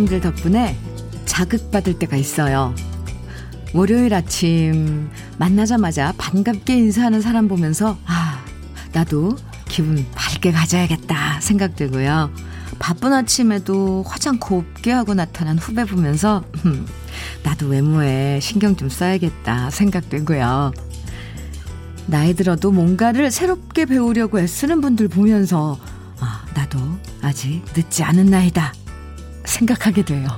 사람들 덕분에 자극받을 때가 있어요. 월요일 아침 만나자마자 반갑게 인사하는 사람 보면서 아, 나도 기분 밝게 가져야겠다 생각되고요. 바쁜 아침에도 화장 곱게 하고 나타난 후배 보면서 음, 나도 외모에 신경 좀 써야겠다 생각되고요. 나이 들어도 뭔가를 새롭게 배우려고 애쓰는 분들 보면서 아, 나도 아직 늦지 않은 나이다 생각하게 돼요.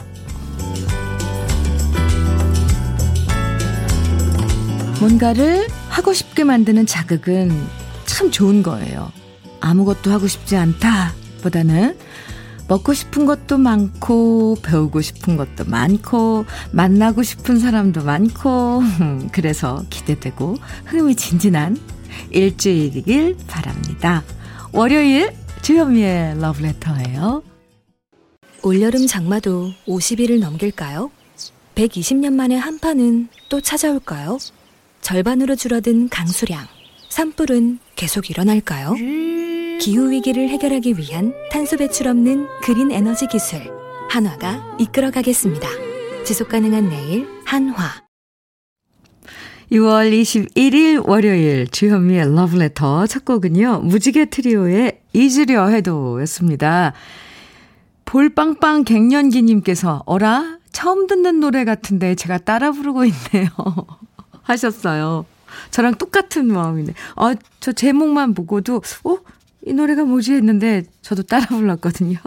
뭔가를 하고 싶게 만드는 자극은 참 좋은 거예요. 아무것도 하고 싶지 않다 보다는 먹고 싶은 것도 많고, 배우고 싶은 것도 많고, 만나고 싶은 사람도 많고, 그래서 기대되고 흥미진진한 일주일이길 바랍니다. 월요일 주현미의 러브레터예요. 올여름 장마도 50일을 넘길까요? 120년 만에 한 판은 또 찾아올까요? 절반으로 줄어든 강수량, 산불은 계속 일어날까요? 기후위기를 해결하기 위한 탄소 배출 없는 그린 에너지 기술, 한화가 이끌어가겠습니다. 지속가능한 내일, 한화. 6월 21일 월요일 주현미의 러브레터 첫 곡은요. 무지개 트리오의 잊으려 해도 였습니다. 볼빵빵 갱년기님께서 어라? 처음 듣는 노래 같은데 제가 따라 부르고 있네요. 하셨어요. 저랑 똑같은 마음이네. 아, 저 제목만 보고도, 어? 이 노래가 뭐지 했는데 저도 따라 불렀거든요.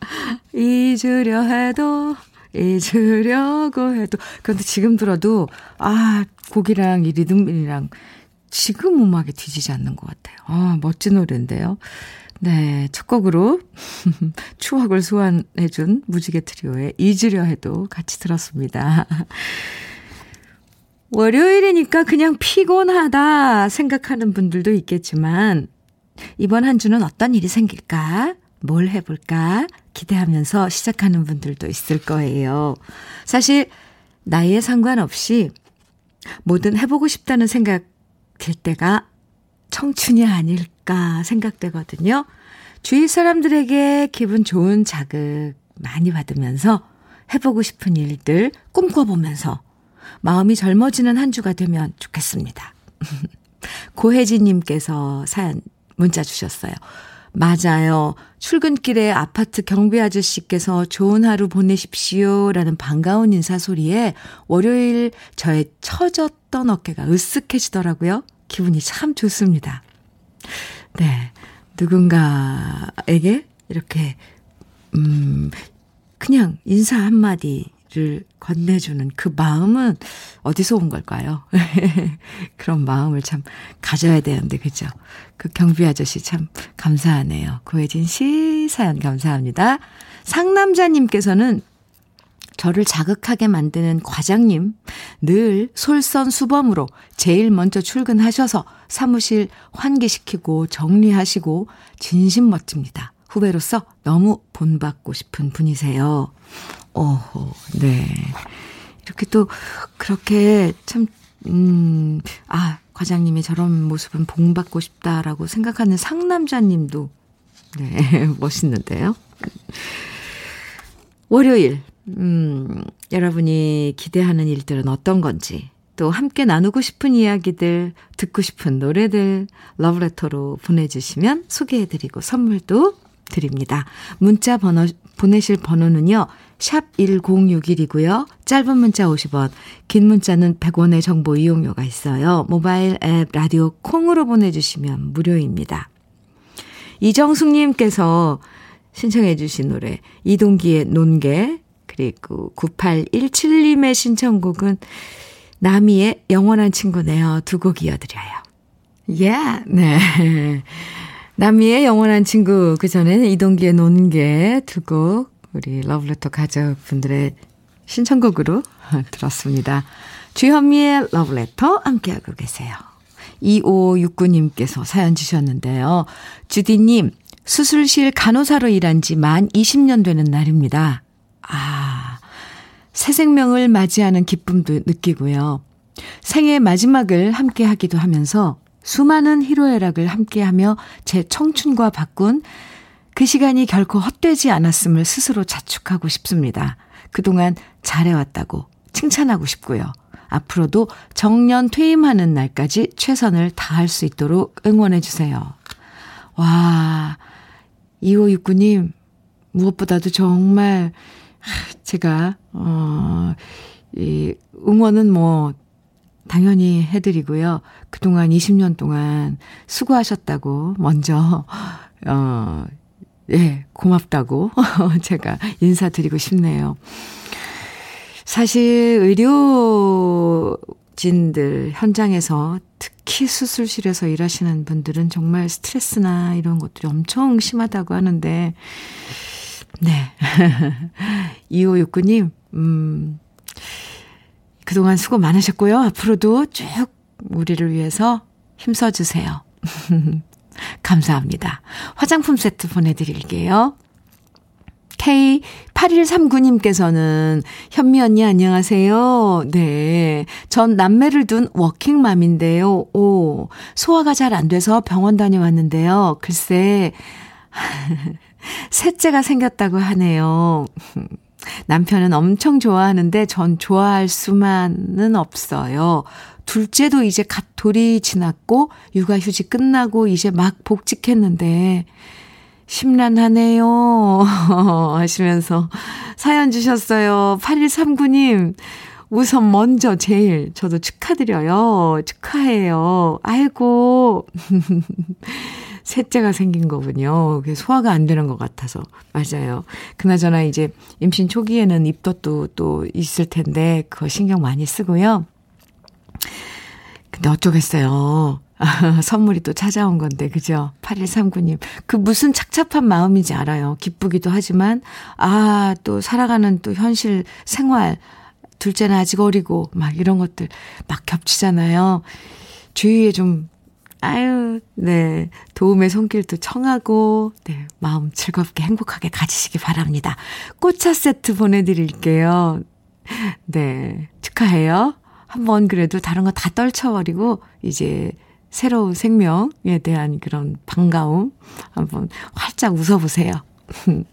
잊으려 해도 잊으려고 해도 그런데 지금 들어도 아 곡이랑 이 리듬이랑 지금 음악에 뒤지지 않는 것 같아요. 아 멋진 노래인데요. 네, 첫 곡으로 추억을 소환해준 무지개 트리오의 잊으려 해도 같이 들었습니다. 월요일이니까 그냥 피곤하다 생각하는 분들도 있겠지만 이번 한 주는 어떤 일이 생길까? 뭘 해볼까? 기대하면서 시작하는 분들도 있을 거예요. 사실, 나이에 상관없이 뭐든 해보고 싶다는 생각 들 때가 청춘이 아닐까 생각되거든요. 주위 사람들에게 기분 좋은 자극 많이 받으면서 해보고 싶은 일들 꿈꿔보면서 마음이 젊어지는 한 주가 되면 좋겠습니다. 고혜진님께서 사연 문자 주셨어요. 맞아요. 출근길에 아파트 경비 아저씨께서 좋은 하루 보내십시오. 라는 반가운 인사 소리에 월요일 저의 처졌던 어깨가 으쓱해지더라고요. 기분이 참 좋습니다. 네. 누군가에게 이렇게, 음, 그냥 인사 한마디 를 건네주는 그 마음은 어디서 온 걸까요? 그런 마음을 참 가져야 되는데, 그죠? 그 경비 아저씨 참 감사하네요. 고혜진 씨 사연 감사합니다. 상남자님께서는 저를 자극하게 만드는 과장님, 늘 솔선수범으로 제일 먼저 출근하셔서 사무실 환기시키고 정리하시고 진심 멋집니다. 후배로서 너무 본받고 싶은 분이세요. 어허, 네. 이렇게 또, 그렇게 참, 음, 아, 과장님이 저런 모습은 봉받고 싶다라고 생각하는 상남자님도, 네, 멋있는데요. 월요일, 음, 여러분이 기대하는 일들은 어떤 건지, 또 함께 나누고 싶은 이야기들, 듣고 싶은 노래들, 러브레터로 보내주시면 소개해드리고 선물도 드립니다. 문자 번호, 보내실 번호는요, 샵 1061이고요. 짧은 문자 50원, 긴 문자는 100원의 정보 이용료가 있어요. 모바일 앱 라디오 콩으로 보내주시면 무료입니다. 이정숙님께서 신청해 주신 노래 이동기의 논개 그리고 9817님의 신청곡은 나미의 영원한 친구네요. 두 곡 이어드려요. 예, yeah, 네. 나미의 영원한 친구, 그 전에는 이동기의 논개 두 곡, 우리 러브레터 가족분들의 신청곡으로 들었습니다. 주현미의 러브레터 함께하고 계세요. 2569님께서 사연 주셨는데요. 주디님, 수술실 간호사로 일한 지 만 20년 되는 날입니다. 아, 새 생명을 맞이하는 기쁨도 느끼고요. 생애 마지막을 함께 하기도 하면서 수많은 희로애락을 함께 하며 제 청춘과 바꾼 그 시간이 결코 헛되지 않았음을 스스로 자축하고 싶습니다. 그동안 잘해왔다고 칭찬하고 싶고요. 앞으로도 정년 퇴임하는 날까지 최선을 다할 수 있도록 응원해주세요. 와, 2569님, 무엇보다도 정말, 제가, 어, 이, 응원은 뭐, 당연히 해드리고요. 그동안 20년 동안 수고하셨다고, 먼저, 어, 예, 고맙다고 제가 인사드리고 싶네요. 사실 의료진들 현장에서 특히 수술실에서 일하시는 분들은 정말 스트레스나 이런 것들이 엄청 심하다고 하는데, 네. 2569님, 음, 그동안 수고 많으셨고요. 앞으로도 쭉 우리를 위해서 힘써주세요. 감사합니다. 화장품 세트 보내드릴게요. K8139님께서는 현미 언니 안녕하세요. 네. 전 남매를 둔 워킹맘인데요. 오. 소화가 잘 안 돼서 병원 다녀왔는데요. 글쎄, 셋째가 생겼다고 하네요. 남편은 엄청 좋아하는데 전 좋아할 수만은 없어요. 둘째도 이제 갓 돌이 지났고 육아휴직 끝나고 이제 막 복직했는데 심란하네요. 하시면서 사연 주셨어요. 8139님. 우선 먼저 제일 저도 축하드려요. 축하해요. 아이고. 셋째가 생긴 거군요. 소화가 안 되는 것 같아서. 맞아요. 그나저나 이제 임신 초기에는 입덧도 또 있을 텐데, 그거 신경 많이 쓰고요. 근데 어쩌겠어요. 선물이 또 찾아온 건데, 그죠? 8139님. 그 무슨 착잡한 마음인지 알아요. 기쁘기도 하지만, 아, 또 살아가는 또 현실 생활, 둘째는 아직 어리고, 막 이런 것들 막 겹치잖아요. 주위에 좀, 아유, 네. 도움의 손길도 청하고, 네. 마음 즐겁게 행복하게 가지시기 바랍니다. 꽃차 세트 보내드릴게요. 네. 축하해요. 한번 그래도 다른 거 다 떨쳐버리고, 이제 새로운 생명에 대한 그런 반가움 한번 활짝 웃어보세요.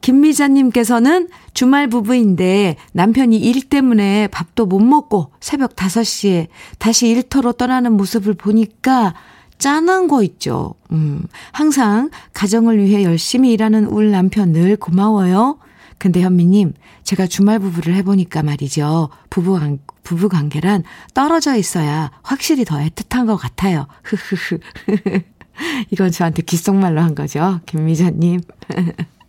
김미자님께서는 주말 부부인데 남편이 일 때문에 밥도 못 먹고 새벽 5시에 다시 일터로 떠나는 모습을 보니까 짠한 거 있죠. 음, 항상 가정을 위해 열심히 일하는 울 남편 늘 고마워요. 근데 현미님, 제가 주말 부부를 해보니까 말이죠. 부부, 부부 관계란 떨어져 있어야 확실히 더 애틋한 것 같아요. 흐흐흐. 이건 저한테 귓속말로 한 거죠. 김미자님.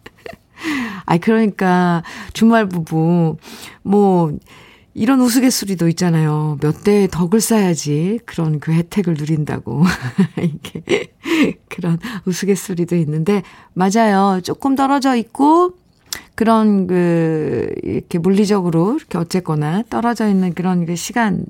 아이, 그러니까, 주말 부부, 뭐, 이런 우스갯소리도 있잖아요. 몇 대 덕을 쌓아야지 그런 그 혜택을 누린다고. 이게 그런 우스갯소리도 있는데 맞아요. 조금 떨어져 있고 그런 그 이렇게 물리적으로 이렇게 어쨌거나 떨어져 있는 그런 그 시간에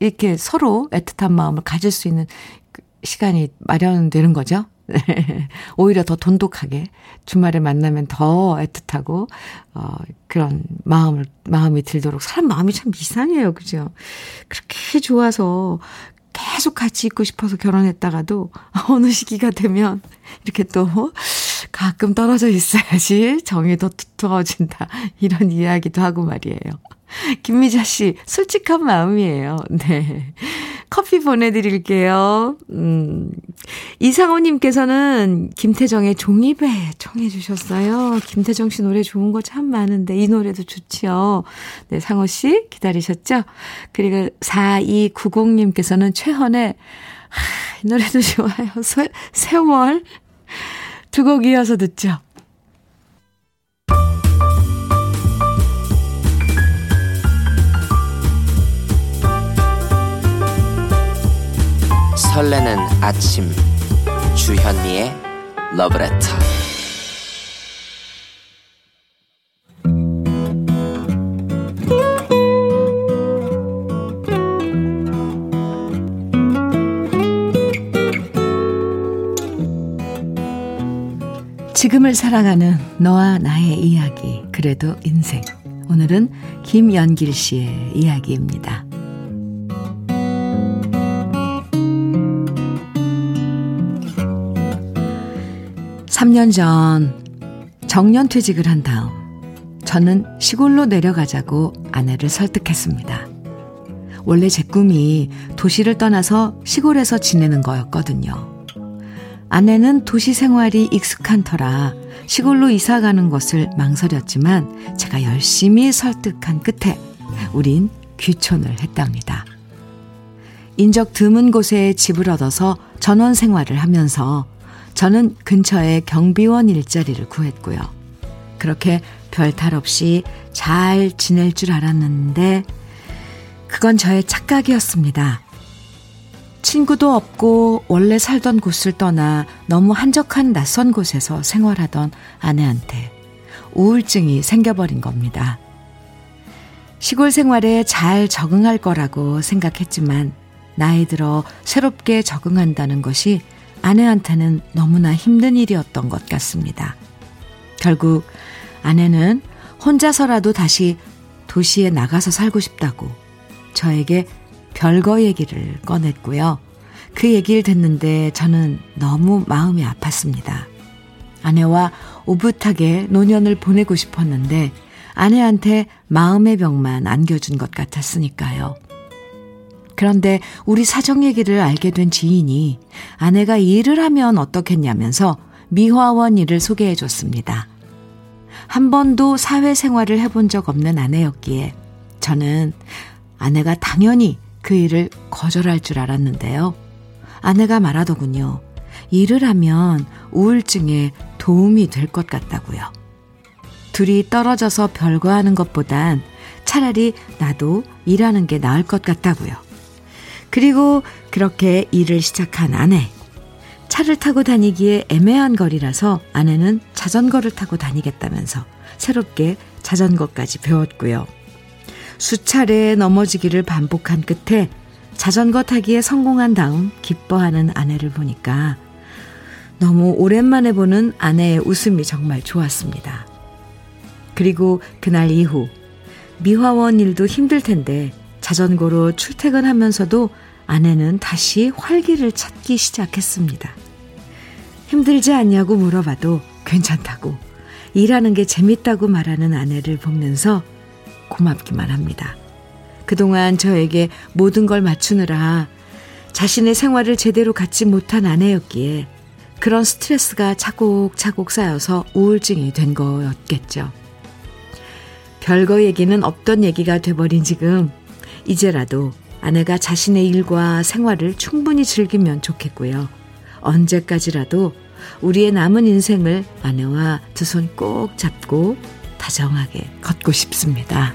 이렇게 서로 애틋한 마음을 가질 수 있는 그 시간이 마련되는 거죠. 네. 오히려 더 돈독하게 주말에 만나면 더 애틋하고 어 그런 마음을 마음이 들도록 사람 마음이 참 이상해요. 그죠? 그렇게 좋아서 계속 같이 있고 싶어서 결혼했다가도 어느 시기가 되면 이렇게 또 가끔 떨어져 있어야지 정이 더 두터워진다. 이런 이야기도 하고 말이에요. 김미자 씨, 솔직한 마음이에요. 네. 커피 보내드릴게요. 음. 이상호님께서는 김태정의 종이배 청해주셨어요. 김태정 씨 노래 좋은 거 참 많은데, 이 노래도 좋지요. 네, 상호 씨 기다리셨죠? 그리고 4290님께서는 최헌의, 하, 이 노래도 좋아요. 세, 세월. 두 곡 이어서 듣죠. 설레는 아침. 주현미의 러브레터. 지금을 살아가는 너와 나의 이야기 그래도 인생. 오늘은 김연길 씨의 이야기입니다. 3년 전 정년 퇴직을 한 다음 저는 시골로 내려가자고 아내를 설득했습니다. 원래 제 꿈이 도시를 떠나서 시골에서 지내는 거였거든요. 아내는 도시 생활이 익숙한 터라 시골로 이사 가는 것을 망설였지만 제가 열심히 설득한 끝에 우린 귀촌을 했답니다. 인적 드문 곳에 집을 얻어서 전원 생활을 하면서 저는 근처에 경비원 일자리를 구했고요. 그렇게 별 탈 없이 잘 지낼 줄 알았는데 그건 저의 착각이었습니다. 친구도 없고 원래 살던 곳을 떠나 너무 한적한 낯선 곳에서 생활하던 아내한테 우울증이 생겨버린 겁니다. 시골 생활에 잘 적응할 거라고 생각했지만 나이 들어 새롭게 적응한다는 것이 아내한테는 너무나 힘든 일이었던 것 같습니다. 결국 아내는 혼자서라도 다시 도시에 나가서 살고 싶다고 저에게 별거 얘기를 꺼냈고요. 그 얘기를 듣는데 저는 너무 마음이 아팠습니다. 아내와 오붓하게 노년을 보내고 싶었는데 아내한테 마음의 병만 안겨준 것 같았으니까요. 그런데 우리 사정 얘기를 알게 된 지인이 아내가 일을 하면 어떻겠냐면서 미화원 일을 소개해 줬습니다. 한 번도 사회생활을 해본 적 없는 아내였기에 저는 아내가 당연히 그 일을 거절할 줄 알았는데요. 아내가 말하더군요. 일을 하면 우울증에 도움이 될 것 같다고요. 둘이 떨어져서 별거 하는 것보단 차라리 나도 일하는 게 나을 것 같다고요. 그리고 그렇게 일을 시작한 아내. 차를 타고 다니기에 애매한 거리라서 아내는 자전거를 타고 다니겠다면서 새롭게 자전거까지 배웠고요. 수차례 넘어지기를 반복한 끝에 자전거 타기에 성공한 다음 기뻐하는 아내를 보니까 너무 오랜만에 보는 아내의 웃음이 정말 좋았습니다. 그리고 그날 이후 미화원 일도 힘들 텐데 자전거로 출퇴근하면서도 아내는 다시 활기를 찾기 시작했습니다. 힘들지 않냐고 물어봐도 괜찮다고 일하는 게 재밌다고 말하는 아내를 보면서 고맙기만 합니다. 그동안 저에게 모든 걸 맞추느라 자신의 생활을 제대로 갖지 못한 아내였기에 그런 스트레스가 차곡차곡 쌓여서 우울증이 된 거였겠죠. 별거 얘기는 없던 얘기가 돼버린 지금 이제라도 아내가 자신의 일과 생활을 충분히 즐기면 좋겠고요. 언제까지라도 우리의 남은 인생을 아내와 두 손 꼭 잡고 다정하게 걷고 싶습니다.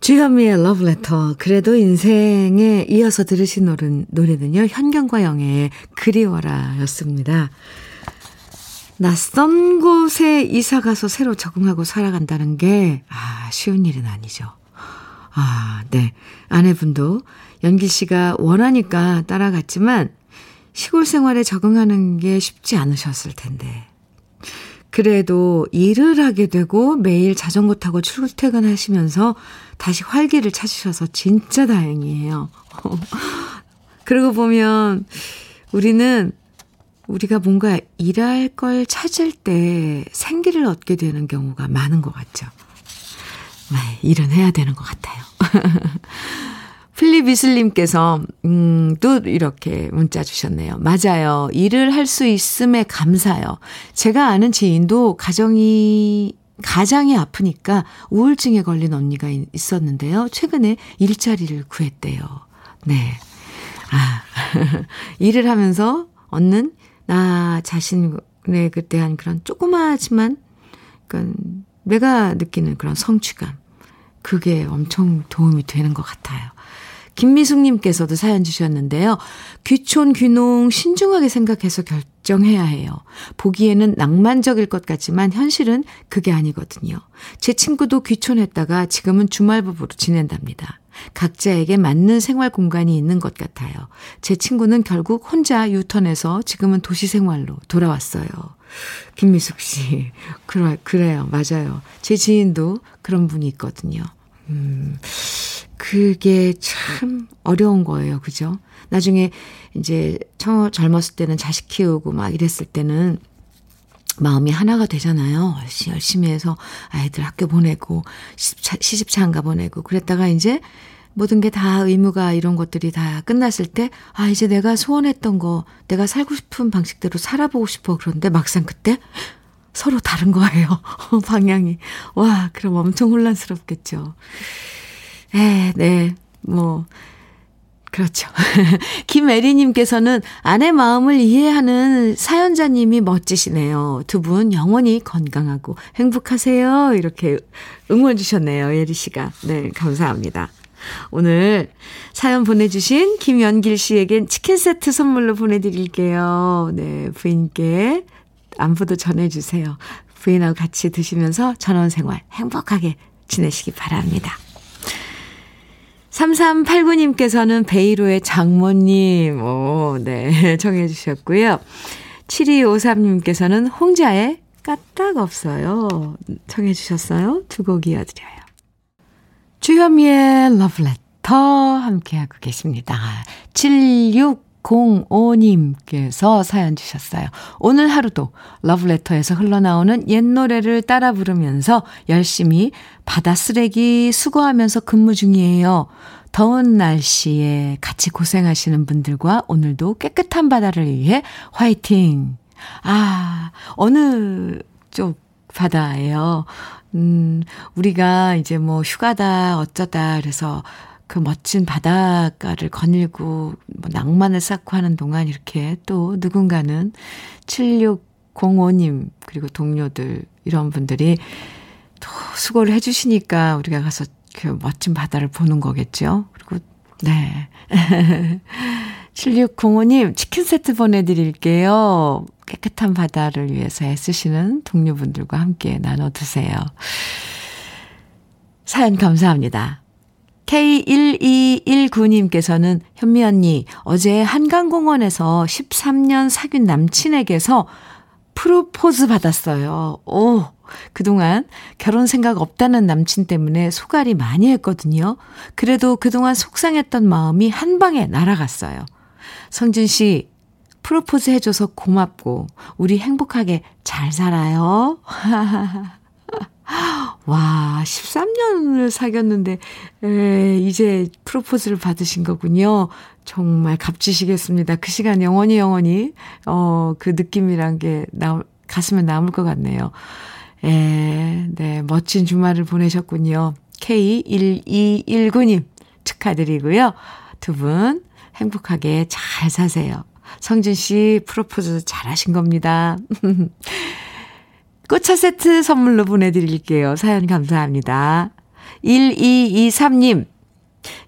주현미의 러브레터. 그래도 인생에 이어서 들으신 노래, 노래는요, 현경과 영애의 그리워라 였습니다. 낯선 곳에 이사 가서 새로 적응하고 살아간다는 게, 아, 쉬운 일은 아니죠. 아, 네. 아내분도 연기 씨가 원하니까 따라갔지만, 시골 생활에 적응하는 게 쉽지 않으셨을 텐데. 그래도 일을 하게 되고 매일 자전거 타고 출퇴근하시면서 다시 활기를 찾으셔서 진짜 다행이에요. 그러고 보면 우리는 우리가 뭔가 일할 걸 찾을 때 생기를 얻게 되는 경우가 많은 것 같죠. 네, 일은 해야 되는 것 같아요. 플리비슬님께서, 음, 또 이렇게 문자 주셨네요. 맞아요. 일을 할 수 있음에 감사요. 제가 아는 지인도 가정이, 가장이 아프니까 우울증에 걸린 언니가 있었는데요. 최근에 일자리를 구했대요. 네. 아, 일을 하면서 얻는 나 자신의 그때 한 그런 조그마하지만, 그러니까 내가 느끼는 그런 성취감. 그게 엄청 도움이 되는 것 같아요. 김미숙님께서도 사연 주셨는데요. 귀촌, 귀농 신중하게 생각해서 결정해야 해요. 보기에는 낭만적일 것 같지만 현실은 그게 아니거든요. 제 친구도 귀촌했다가 지금은 주말부부로 지낸답니다. 각자에게 맞는 생활 공간이 있는 것 같아요. 제 친구는 결국 혼자 유턴해서 지금은 도시 생활로 돌아왔어요. 김미숙 씨. 그래, 그래요. 맞아요. 제 지인도 그런 분이 있거든요. 음, 그게 참 어려운 거예요. 그죠? 나중에 이제 처, 젊었을 때는 자식 키우고 막 이랬을 때는 마음이 하나가 되잖아요. 열심히 해서 아이들 학교 보내고 시집차, 시집장가 보내고 그랬다가 이제 모든 게 다 의무가 이런 것들이 다 끝났을 때 아 이제 내가 소원했던 거 내가 살고 싶은 방식대로 살아보고 싶어 그런데 막상 그때 서로 다른 거예요. 방향이. 와, 그럼 엄청 혼란스럽겠죠. 에, 네. 뭐 그렇죠. 김애리님께서는 아내 마음을 이해하는 사연자님이 멋지시네요. 두 분 영원히 건강하고 행복하세요. 이렇게 응원 주셨네요. 예리 씨가. 네, 감사합니다. 오늘 사연 보내주신 김연길 씨에겐 치킨 세트 선물로 보내드릴게요. 네, 부인께 안부도 전해주세요. 부인하고 같이 드시면서 전원생활 행복하게 지내시기 바랍니다. 3389님께서는 베이로의 장모님, 오, 네, 정해주셨고요. 7253님께서는 홍자의 까딱 없어요. 청해주셨어요. 두 곡 이어드려요. 주현미의 러브레터 함께하고 계십니다. 7605님께서 사연 주셨어요. 오늘 하루도 러브레터에서 흘러나오는 옛 노래를 따라 부르면서 열심히 바다 쓰레기 수거하면서 근무 중이에요. 더운 날씨에 같이 고생하시는 분들과 오늘도 깨끗한 바다를 위해 화이팅! 아, 어느 쪽 바다예요? 음, 우리가 이제 뭐 휴가다, 어쩌다, 그래서 그 멋진 바닷가를 거닐고 뭐 낭만을 쌓고 하는 동안 이렇게 또 누군가는 7605님, 그리고 동료들, 이런 분들이 또 수고를 해주시니까 우리가 가서 그 멋진 바다를 보는 거겠죠. 그리고, 네. 7605님, 치킨 세트 보내드릴게요. 깨끗한 바다를 위해서 애쓰시는 동료분들과 함께 나눠 드세요. 사연 감사합니다. K1219님께서는 현미 언니, 어제 한강공원에서 13년 사귄 남친에게서 프로포즈 받았어요. 오, 그동안 결혼 생각 없다는 남친 때문에 소갈이 많이 했거든요. 그래도 그동안 속상했던 마음이 한 방에 날아갔어요. 성준 씨, 프로포즈 해줘서 고맙고, 우리 행복하게 잘 살아요. 와, 13년을 사귀었는데, 에, 이제 프로포즈를 받으신 거군요. 정말 값지시겠습니다. 그 시간 영원히 영원히, 어, 그 느낌이란 게 나, 가슴에 남을 것 같네요. 에, 네, 멋진 주말을 보내셨군요. K1219님 축하드리고요. 두 분 행복하게 잘 사세요. 성준 씨 프로포즈 잘 하신 겁니다. 꽃차 세트 선물로 보내드릴게요. 사연 감사합니다. 1223님,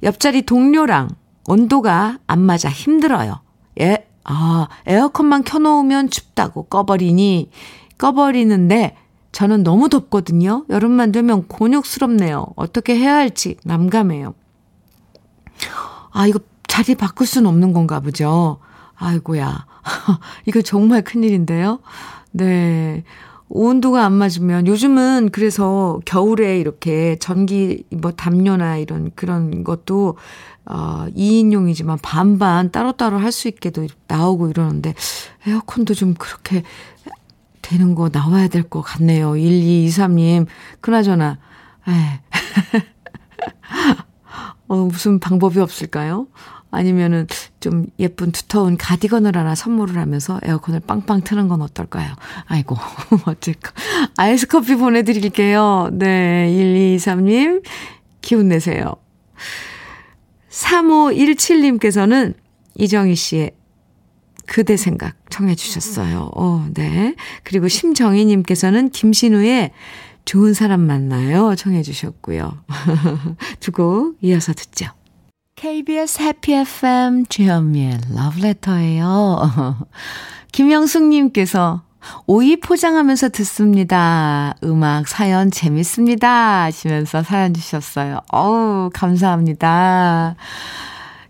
옆자리 동료랑 온도가 안 맞아 힘들어요. 예, 아, 에어컨만 켜놓으면 춥다고 꺼버리니, 꺼버리는데, 저는 너무 덥거든요. 여름만 되면 곤욕스럽네요. 어떻게 해야 할지 남감해요. 아, 이거 자리 바꿀 수는 없는 건가 보죠. 아이고야. 이거 정말 큰일인데요. 네. 온도가 안 맞으면 요즘은 그래서 겨울에 이렇게 전기 뭐 담요나 이런 그런 것도 어 2인용이지만 반반 따로따로 할 수 있게도 나오고 이러는데 에어컨도 좀 그렇게 되는 거 나와야 될 것 같네요. 1223님. 그나저나 에. 어 무슨 방법이 없을까요? 아니면은 좀 예쁜 두터운 가디건을 하나 선물을 하면서 에어컨을 빵빵 트는 건 어떨까요? 아이고, 어쩔까. 아이스 커피 보내드릴게요. 네, 1223님, 기운 내세요. 3517님께서는 이정희 씨의 그대 생각 청해 주셨어요. 어, 네. 그리고 심정희 님께서는 김신우의 좋은 사람 만나요 청해 주셨고요. 두 곡 이어서 듣죠. KBS 해피 FM 주현미의 러브레터예요. 김영숙님께서 오이 포장하면서 듣습니다. 음악 사연 재밌습니다. 하시면서 사연 주셨어요. 어우, 감사합니다.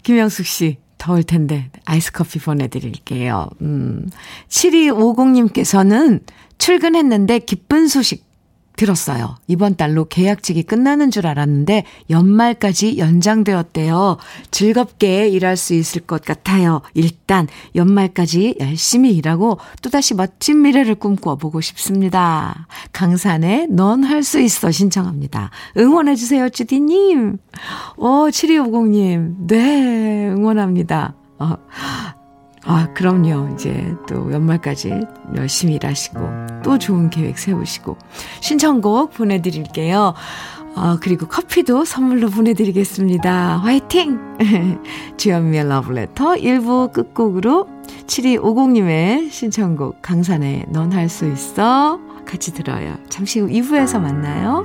김영숙 씨, 더울 텐데 아이스 커피 보내드릴게요. 음, 7250님께서는 출근했는데 기쁜 소식 들었어요. 이번 달로 계약직이 끝나는 줄 알았는데 연말까지 연장되었대요. 즐겁게 일할 수 있을 것 같아요. 일단 연말까지 열심히 일하고 또다시 멋진 미래를 꿈꿔보고 싶습니다. 강산에 넌할 수 있어 신청합니다. 응원해주세요, 주디님. 어, 7250님. 네, 응원합니다. 어, 아, 그럼요. 이제 또 연말까지 열심히 일하시고 또 좋은 계획 세우시고 신청곡 보내드릴게요. 어, 그리고 커피도 선물로 보내드리겠습니다. 화이팅! 주현미의 러브레터 1부 끝곡으로 7250님의 신청곡 강산에 넌할 수 있어 같이 들어요. 잠시 후 2부에서 만나요.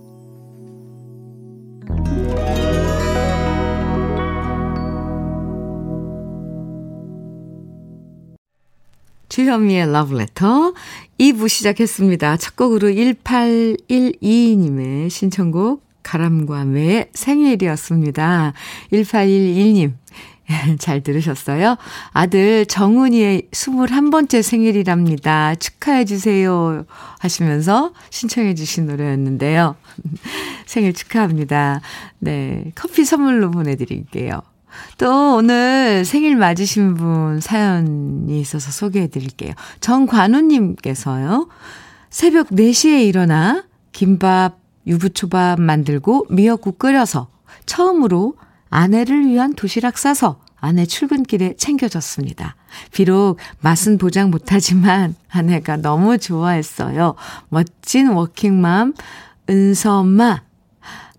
주현미의 Letter 2부 시작했습니다. 첫 곡으로 1812님의 신청곡 가람과 매의 생일이었습니다. 1811님 잘 들으셨어요? 아들 정훈이의 21번째 생일이랍니다. 축하해주세요. 하시면서 신청해주신 노래였는데요. 생일 축하합니다. 네. 커피 선물로 보내드릴게요. 또 오늘 생일 맞으신 분 사연이 있어서 소개해 드릴게요. 정관우님께서요. 새벽 4시에 일어나 김밥, 유부초밥 만들고 미역국 끓여서 처음으로 아내를 위한 도시락 싸서 아내 출근길에 챙겨줬습니다. 비록 맛은 보장 못하지만 아내가 너무 좋아했어요. 멋진 워킹맘 은서 엄마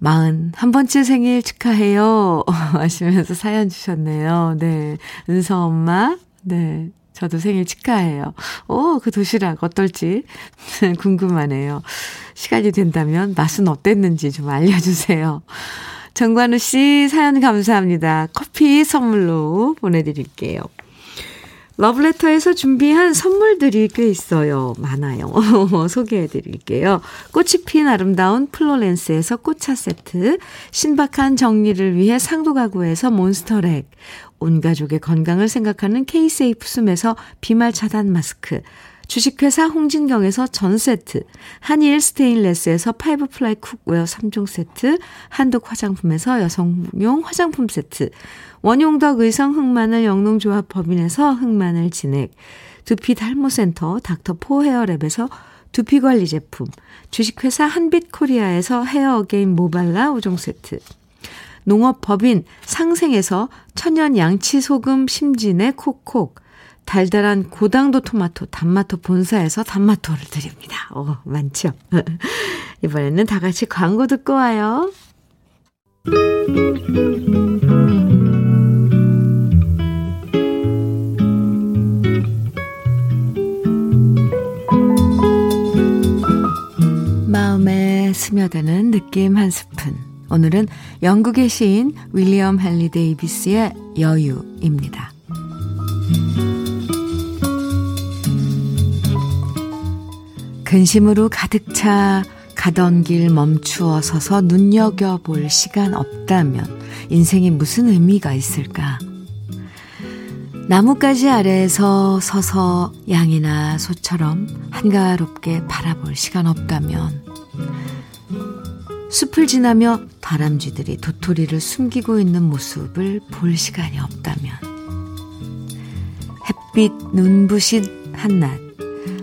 마흔 한 번째 생일 축하해요 하시면서 사연 주셨네요. 네, 은서 엄마 네 저도 생일 축하해요. 오, 그 도시락 어떨지 궁금하네요. 시간이 된다면 맛은 어땠는지 좀 알려주세요. 정관우 씨 사연 감사합니다. 커피 선물로 보내드릴게요. 러브레터에서 준비한 선물들이 꽤 있어요. 많아요. 소개해 드릴게요. 꽃이 핀 아름다운 플로렌스에서 꽃차 세트, 신박한 정리를 위해 상도 가구에서 몬스터랙, 온 가족의 건강을 생각하는 케이세이프 숨에서 비말 차단 마스크, 주식회사 홍진경에서 전 세트, 한일 스테인레스에서 five ply cookware 3종 세트, 한독 화장품에서 여성용 화장품 세트, 원용덕 의성 흑마늘 영농조합 법인에서 흑마늘 진액, 두피 탈모센터 닥터포 헤어랩에서 두피 관리 제품, 주식회사 한빛 코리아에서 헤어게임 모발라 5종 세트, 농업법인 상생에서 천연 양치 소금 심진의 콕콕, 달달한 고당도 토마토 단마토 본사에서 단마토를 드립니다. 오, 많죠? 이번에는 다 같이 광고 듣고 와요. 마음에 스며드는 느낌 한 스푼. 오늘은 영국의 시인 윌리엄 헨리 데이비스의 여유입니다. 근심으로 가득 차 가던 길 멈추어 서서 눈여겨볼 시간 없다면 인생이 무슨 의미가 있을까? 나뭇가지 아래에서 서서 양이나 소처럼 한가롭게 바라볼 시간 없다면 숲을 지나며 다람쥐들이 도토리를 숨기고 있는 모습을 볼 시간이 없다면 햇빛 눈부신 한낮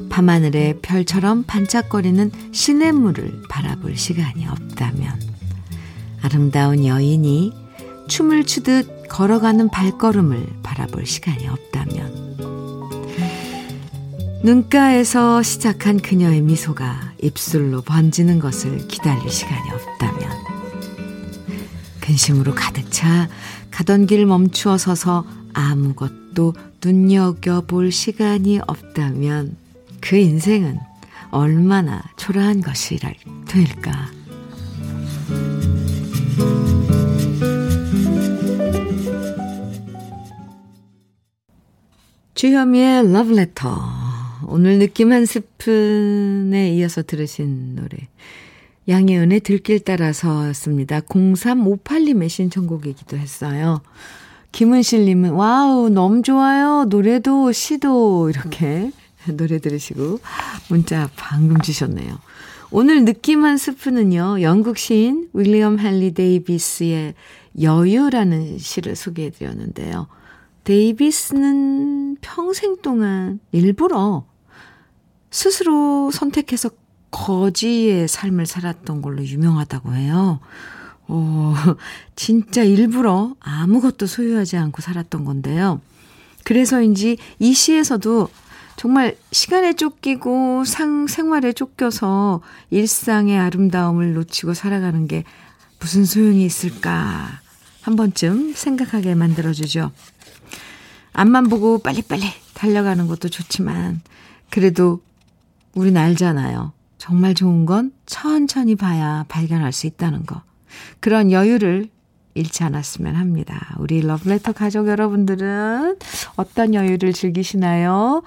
밤하늘의 별처럼 반짝거리는 시냇물을 바라볼 시간이 없다면 아름다운 여인이 춤을 추듯 걸어가는 발걸음을 바라볼 시간이 없다면 눈가에서 시작한 그녀의 미소가 입술로 번지는 것을 기다릴 시간이 없다면 근심으로 가득 차 가던 길 멈추어 서서 아무것도 눈여겨볼 시간이 없다면 그 인생은 얼마나 초라한 것이 될까. 주현미의 러브레터. 오늘 느낌 한 스푼에 이어서 들으신 노래. 양희은의 들길 따라서였습니다. 0358님의 신청곡이기도 했어요. 김은실님은, 와우, 너무 좋아요. 노래도, 시도, 이렇게 노래 들으시고, 문자 방금 주셨네요. 오늘 느낌 한 스푼은요, 영국 시인 윌리엄 헨리 데이비스의 여유라는 시를 소개해 드렸는데요. 데이비스는 평생 동안 일부러 스스로 선택해서 거지의 삶을 살았던 걸로 유명하다고 해요. 어, 진짜 일부러 아무것도 소유하지 않고 살았던 건데요. 그래서인지 이 시에서도 정말 시간에 쫓기고 상, 생활에 쫓겨서 일상의 아름다움을 놓치고 살아가는 게 무슨 소용이 있을까 한 번쯤 생각하게 만들어주죠. 앞만 보고 빨리빨리 달려가는 것도 좋지만, 그래도 우린 알잖아요. 정말 좋은 건 천천히 봐야 발견할 수 있다는 거. 그런 여유를 잃지 않았으면 합니다. 우리 러브레터 가족 여러분들은 어떤 여유를 즐기시나요?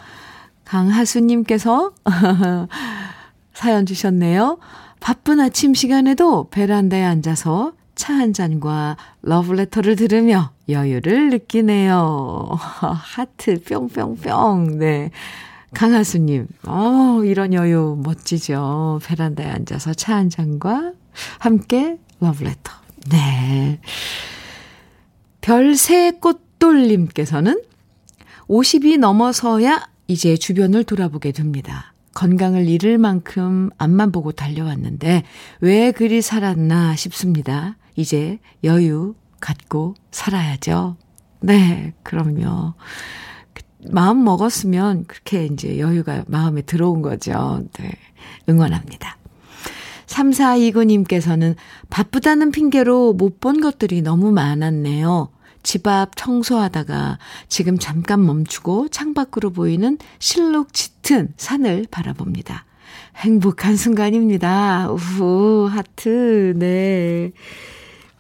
강하수님께서 사연 주셨네요. 바쁜 아침 시간에도 베란다에 앉아서 차 한 잔과 러브레터를 들으며 여유를 느끼네요. 하트 뿅뿅뿅. 네. 강하수님, 어, 이런 여유 멋지죠. 베란다에 앉아서 차 한 잔과 함께 러브레터. 네. 별새 꽃돌님께서는 50이 넘어서야 이제 주변을 돌아보게 됩니다. 건강을 잃을 만큼 앞만 보고 달려왔는데 왜 그리 살았나 싶습니다. 이제 여유 갖고 살아야죠. 네, 그럼요. 그 마음 먹었으면 그렇게 이제 여유가 마음에 들어온 거죠. 네. 응원합니다. 3429님께서는 바쁘다는 핑계로 못 본 것들이 너무 많았네요. 집 앞 청소하다가 지금 잠깐 멈추고 창밖으로 보이는 실록 짙은 산을 바라봅니다. 행복한 순간입니다. 우후, 하트, 네.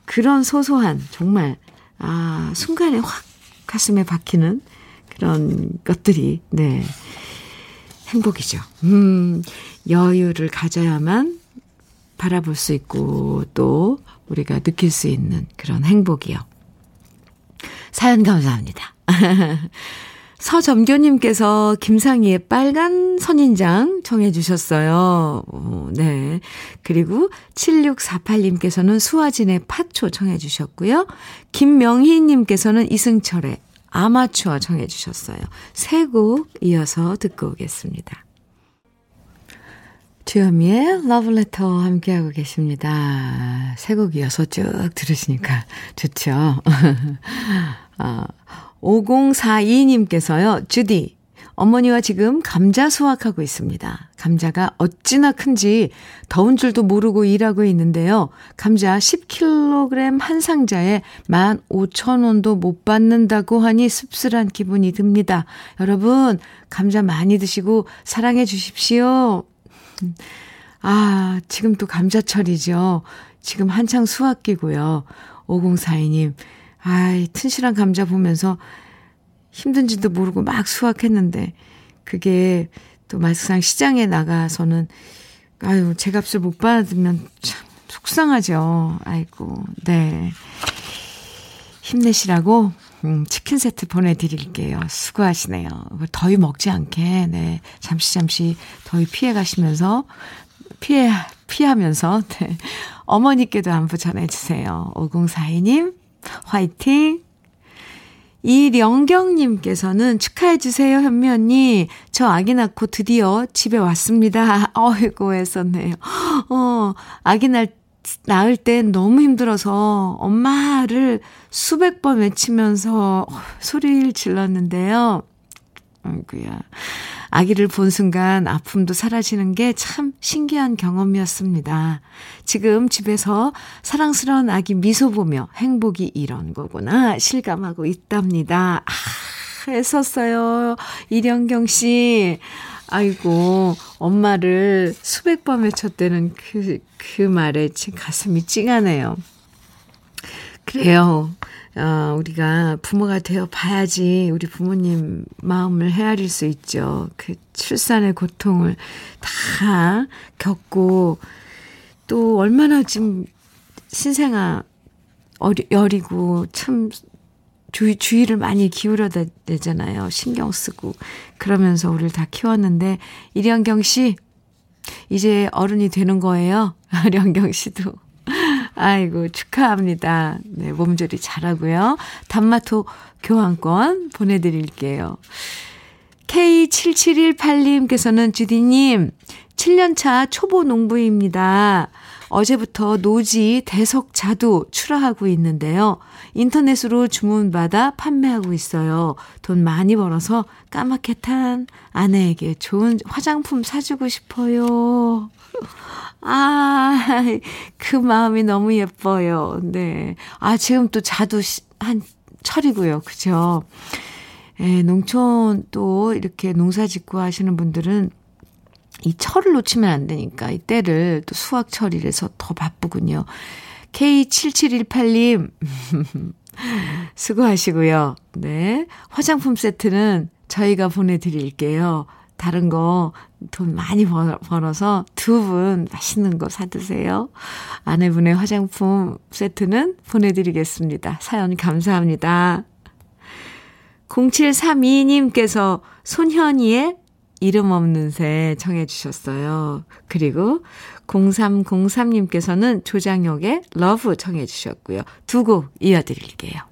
그런 소소한, 정말, 아, 순간에 확 가슴에 박히는 그런 것들이, 네. 행복이죠. 음, 여유를 가져야만 바라볼 수 있고, 또 우리가 느낄 수 있는 그런 행복이요. 사연 감사합니다. 서점교님께서 김상희의 빨간 선인장 청해주셨어요. 오, 네. 그리고 7648님께서는 수아진의 파초 청해주셨고요. 김명희님께서는 이승철의 아마추어 청해주셨어요. 세 곡 이어서 듣고 오겠습니다. 주현미의 러브레터 함께하고 계십니다. 세 곡 이어서 쭉 들으시니까 좋죠. 아, 5042님께서요, 주디, 어머니와 지금 감자 수확하고 있습니다. 감자가 어찌나 큰지 더운 줄도 모르고 일하고 있는데요. 감자 10kg 한 상자에 15,000원도 못 받는다고 하니 씁쓸한 기분이 듭니다. 여러분, 감자 많이 드시고 사랑해 주십시오. 아, 지금 또 감자철이죠. 지금 한창 수확기고요. 5042님, 아이, 튼실한 감자 보면서 힘든지도 모르고 막 수확했는데, 그게 또 막상 시장에 나가서는, 아유, 제 값을 못 받으면 참 속상하죠. 아이고, 네. 힘내시라고, 음, 치킨 세트 보내드릴게요. 수고하시네요. 더위 먹지 않게, 네. 잠시 잠시 더위 피해 가시면서, 피해, 피하면서, 네. 어머니께도 안부 전해주세요. 5042님, 화이팅! 이령경님께서는 축하해주세요, 현미 언니. 저 아기 낳고 드디어 집에 왔습니다. 어이고, 했었네요. 어, 아기 낳, 낳을 땐 너무 힘들어서 엄마를 수백 번 외치면서 소리를 질렀는데요. 아이고야. 아기를 본 순간 아픔도 사라지는 게 참 신기한 경험이었습니다. 지금 집에서 사랑스러운 아기 미소 보며 행복이 이런 거구나 실감하고 있답니다. 아, 애썼어요. 이령경 씨. 아이고, 엄마를 수백 번 외쳤다는 그, 그 말에 지금 가슴이 찡하네요. 그래요. 어, 우리가 부모가 되어 봐야지 우리 부모님 마음을 헤아릴 수 있죠. 그 출산의 고통을 다 겪고 또 얼마나 지금 신생아 어리, 여리고 참 주의, 주의를 많이 기울여야 되잖아요. 신경 쓰고. 그러면서 우리를 다 키웠는데, 이령경 씨, 이제 어른이 되는 거예요. 령경 씨도. 아이고, 축하합니다. 네, 몸조리 잘하고요. 단마토 교환권 보내드릴게요. K7718님께서는 주디님, 7년차 초보 농부입니다. 어제부터 노지 대석 자두 출하하고 있는데요. 인터넷으로 주문받아 판매하고 있어요. 돈 많이 벌어서 까맣게 탄 아내에게 좋은 화장품 사주고 싶어요. 아, 그 마음이 너무 예뻐요. 네. 아, 지금 또 자두 한 철이고요. 그죠? 예, 농촌 또 이렇게 농사 짓고 하시는 분들은 이 철을 놓치면 안 되니까 이 때를 또 수확철이라서 더 바쁘군요. K7718님, 수고하시고요. 네. 화장품 세트는 저희가 보내드릴게요. 다른 거 돈 많이 벌어서 두 분 맛있는 거 사드세요. 아내분의 화장품 세트는 보내드리겠습니다. 사연 감사합니다. 0732님께서 손현희의 이름 없는 새 청해 주셨어요. 그리고 0303님께서는 조장혁의 Love 청해 주셨고요. 두 곡 이어드릴게요.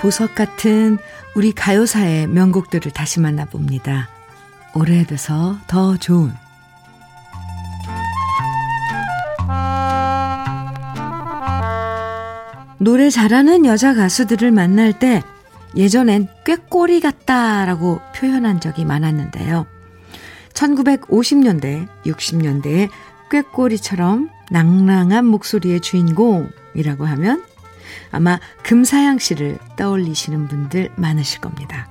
보석 같은 우리 가요사의 명곡들을 다시 만나봅니다. 오래돼서 더 좋은 노래 잘하는 여자 가수들을 만날 때 예전엔 꾀꼬리 같다라고 표현한 적이 많았는데요. 1950년대, 60년대에 꾀꼬리처럼 낭랑한 목소리의 주인공이라고 하면 아마 금사향 씨를 떠올리시는 분들 많으실 겁니다.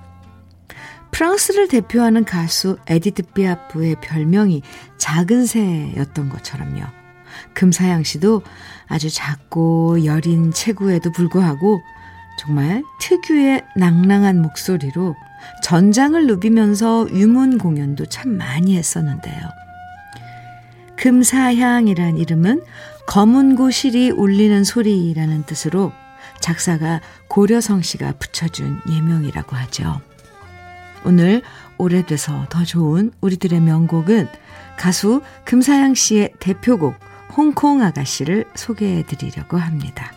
프랑스를 대표하는 가수 에디트 피아프의 별명이 작은 새였던 것처럼요. 금사향 씨도 아주 작고 여린 체구에도 불구하고 정말 특유의 낭랑한 목소리로 전장을 누비면서 위문 공연도 참 많이 했었는데요. 금사향이란 이름은 검은 고실이 울리는 소리라는 뜻으로 작사가 고려성 씨가 붙여준 예명이라고 하죠. 오늘 오래돼서 더 좋은 우리들의 명곡은 가수 금사양 씨의 대표곡 홍콩 아가씨를 소개해 드리려고 합니다.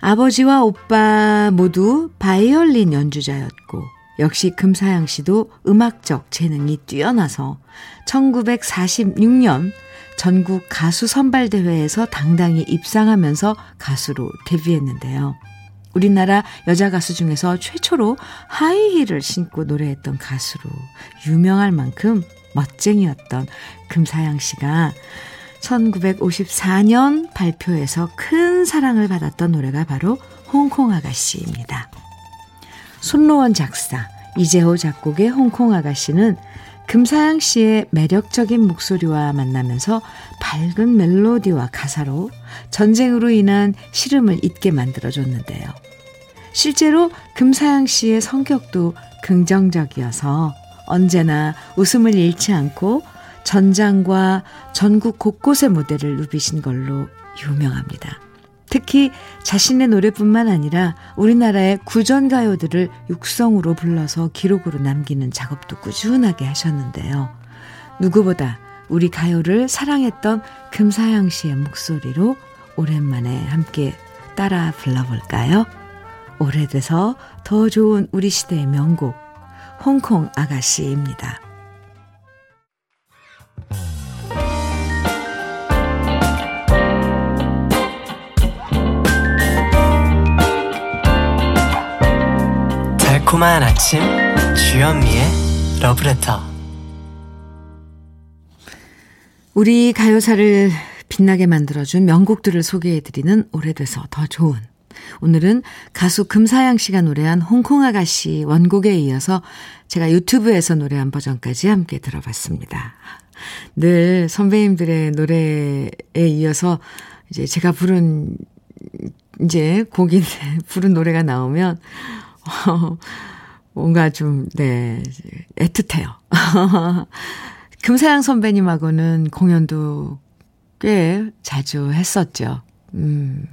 아버지와 오빠 모두 바이올린 연주자였고 역시 금사양 씨도 음악적 재능이 뛰어나서 1946년 전국 가수 선발대회에서 당당히 입상하면서 가수로 데뷔했는데요. 우리나라 여자 가수 중에서 최초로 하이힐을 신고 노래했던 가수로 유명할 만큼 멋쟁이였던 금사양 씨가 1954년 발표해서 큰 사랑을 받았던 노래가 바로 홍콩 아가씨입니다. 손로원 작사, 이재호 작곡의 홍콩 아가씨는 금사양 씨의 매력적인 목소리와 만나면서 밝은 멜로디와 가사로 전쟁으로 인한 시름을 잊게 만들어줬는데요. 실제로 금사양 씨의 성격도 긍정적이어서 언제나 웃음을 잃지 않고 전장과 전국 곳곳의 무대를 누비신 걸로 유명합니다. 특히 자신의 노래뿐만 아니라 우리나라의 구전 가요들을 육성으로 불러서 기록으로 남기는 작업도 꾸준하게 하셨는데요. 누구보다 우리 가요를 사랑했던 금사양 씨의 목소리로 오랜만에 함께 따라 불러볼까요? 오래돼서 더 좋은 우리 시대의 명곡, 홍콩 아가씨입니다. 달콤한 아침 주현미의 러브레터 우리 가요사를 빛나게 만들어준 명곡들을 소개해드리는 오래돼서 더 좋은 오늘은 가수 금사양 씨가 노래한 홍콩 아가씨 원곡에 이어서 제가 유튜브에서 노래한 버전까지 함께 들어봤습니다. 늘 선배님들의 노래에 이어서 이제 제가 부른 이제 곡인데 부른 노래가 나오면 어, 뭔가 좀, 네, 애틋해요. 금사양 선배님하고는 공연도 꽤 자주 했었죠. 음,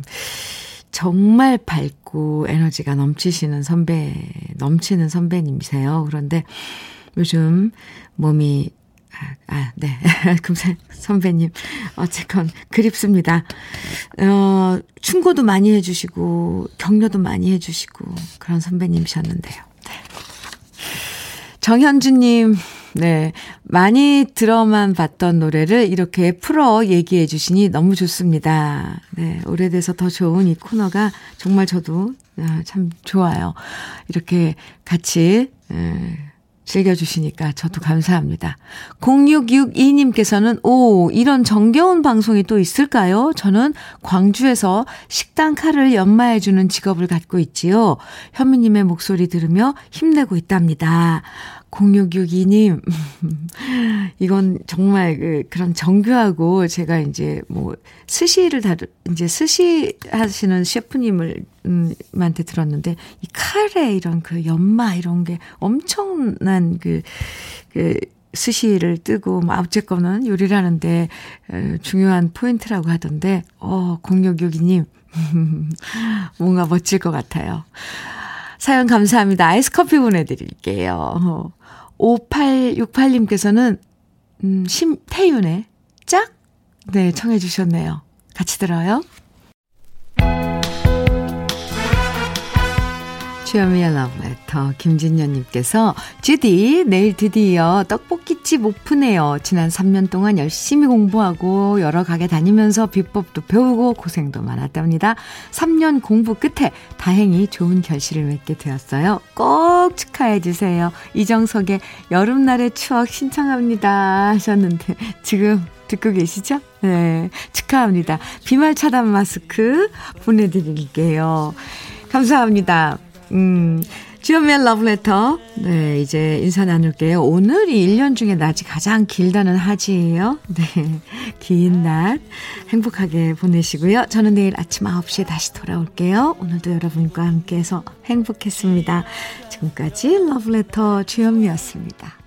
정말 밝고 에너지가 넘치시는 선배, 넘치는 선배님이세요. 그런데 요즘 몸이, 아, 아 네. 금사 선배님. 어쨌건 그립습니다. 어, 충고도 많이 해주시고, 격려도 많이 해주시고, 그런 선배님이셨는데요. 네. 정현주님, 네. 많이 들어만 봤던 노래를 이렇게 풀어 얘기해 주시니 너무 좋습니다. 네. 오래돼서 더 좋은 이 코너가 정말 저도 아, 참 좋아요. 이렇게 같이, 즐겨주시니까 저도 감사합니다. 0662님께서는, 오, 이런 정겨운 방송이 또 있을까요? 저는 광주에서 식당 칼을 연마해주는 직업을 갖고 있지요. 현미님의 목소리 들으며 힘내고 있답니다. 0662님, 이건 정말 그, 그런 정교하고 제가 이제 뭐 스시를 다루, 이제 스시 하시는 셰프님을, 음, 한테 들었는데 이 칼에 이런 그 연마 이런 게 엄청난 그, 그, 스시를 뜨고, 뭐, 어쨌거는 요리를 하는데, 어, 중요한 포인트라고 하던데, 어, 0662님, 뭔가 멋질 것 같아요. 사연 감사합니다. 아이스 커피 보내드릴게요. 5868님께서는, 음, 심태윤의 짝? 네, 청해주셨네요. 같이 들어요. 주여미의 러브레터 김진년님께서 주디 내일 드디어 떡볶이집 오픈해요. 지난 3년 동안 열심히 공부하고 여러 가게 다니면서 비법도 배우고 고생도 많았답니다. 3년 공부 끝에 다행히 좋은 결실을 맺게 되었어요. 꼭 축하해 주세요. 이정석의 여름날의 추억 신청합니다 하셨는데 지금 듣고 계시죠? 네 축하합니다. 비말 차단 마스크 보내드릴게요. 감사합니다. 음, 주연미의 러브레터. 네, 이제 인사 나눌게요. 오늘이 1년 중에 낮이 가장 길다는 하지예요. 네, 긴 낮 행복하게 보내시고요. 저는 내일 아침 9시에 다시 돌아올게요. 오늘도 여러분과 함께해서 행복했습니다. 지금까지 러브레터 주연미였습니다.